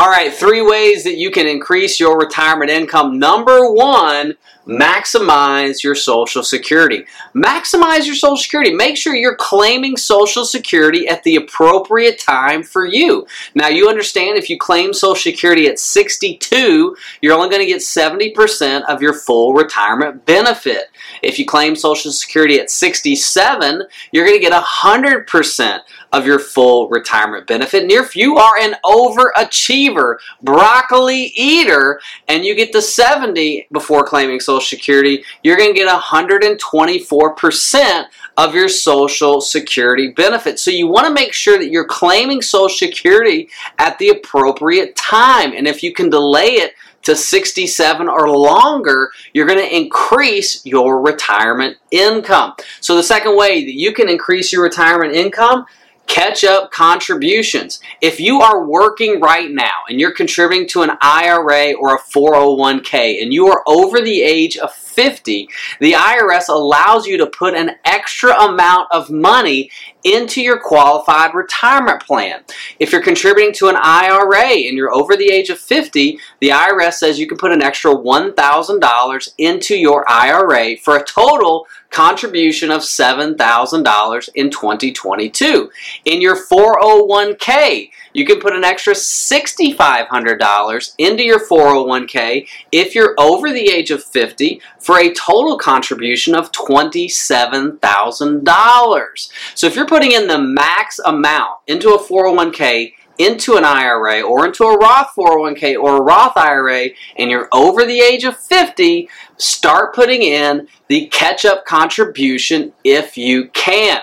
All right, three ways that you can increase your retirement income. Number one, maximize your Social Security. Maximize your Social Security. Make sure you're claiming Social Security at the appropriate time for you. Now, you understand if you claim Social Security at 62, you're only going to get 70% of your full retirement benefit. If you claim Social Security at 67, you're going to get 100% of your full retirement benefit. And if you are an overachiever, broccoli eater, and you get to 70 before claiming Social Security, you're going to get 124% of your Social Security benefit. So you want to make sure that you're claiming Social Security at the appropriate time. And if you can delay it, to 67 or longer, you're going to increase your retirement income. So the second way that you can increase your retirement income Catch up contributions. If you are working right now and you're contributing to an IRA or a 401k and you are over the age of 50, the IRS allows you to put an extra amount of money into your qualified retirement plan. If you're contributing to an IRA and you're over the age of 50, the IRS says you can put an extra $1,000 into your IRA for a total contribution of $7,000 in 2022. In your 401k, you can put an extra $6,500 into your 401k if you're over the age of 50 for a total contribution of $27,000. So if you're putting in the max amount into a 401k into an IRA or into a Roth 401k or a Roth IRA and you're over the age of 50, start putting in the catch up contribution if you can.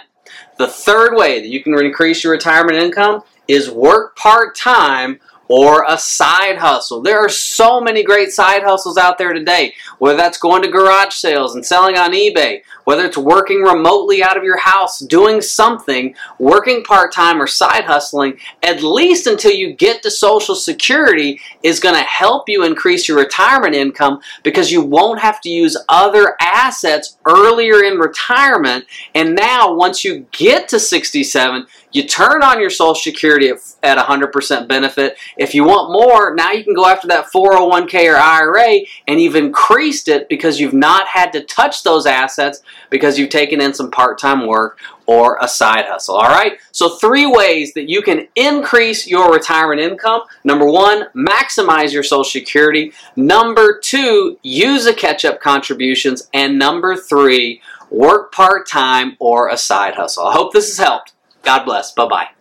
The third way that you can increase your retirement income is work part time or a side hustle. There are so many great side hustles out there today, whether that's going to garage sales and selling on eBay, whether it's working remotely out of your house, doing something, working part time or side hustling, at least until you get to Social Security, is going to help you increase your retirement income because you won't have to use other assets earlier in retirement. And now, once you get to 67, you turn on your Social Security at, at 100% benefit. If you want more, now you can go after that 401k or IRA and you've increased it because you've not had to touch those assets because you've taken in some part-time work or a side hustle. All right? So, three ways that you can increase your retirement income. Number one, maximize your Social Security. Number two, use the catch up contributions. And number three, work part time or a side hustle. I hope this has helped. God bless. Bye bye.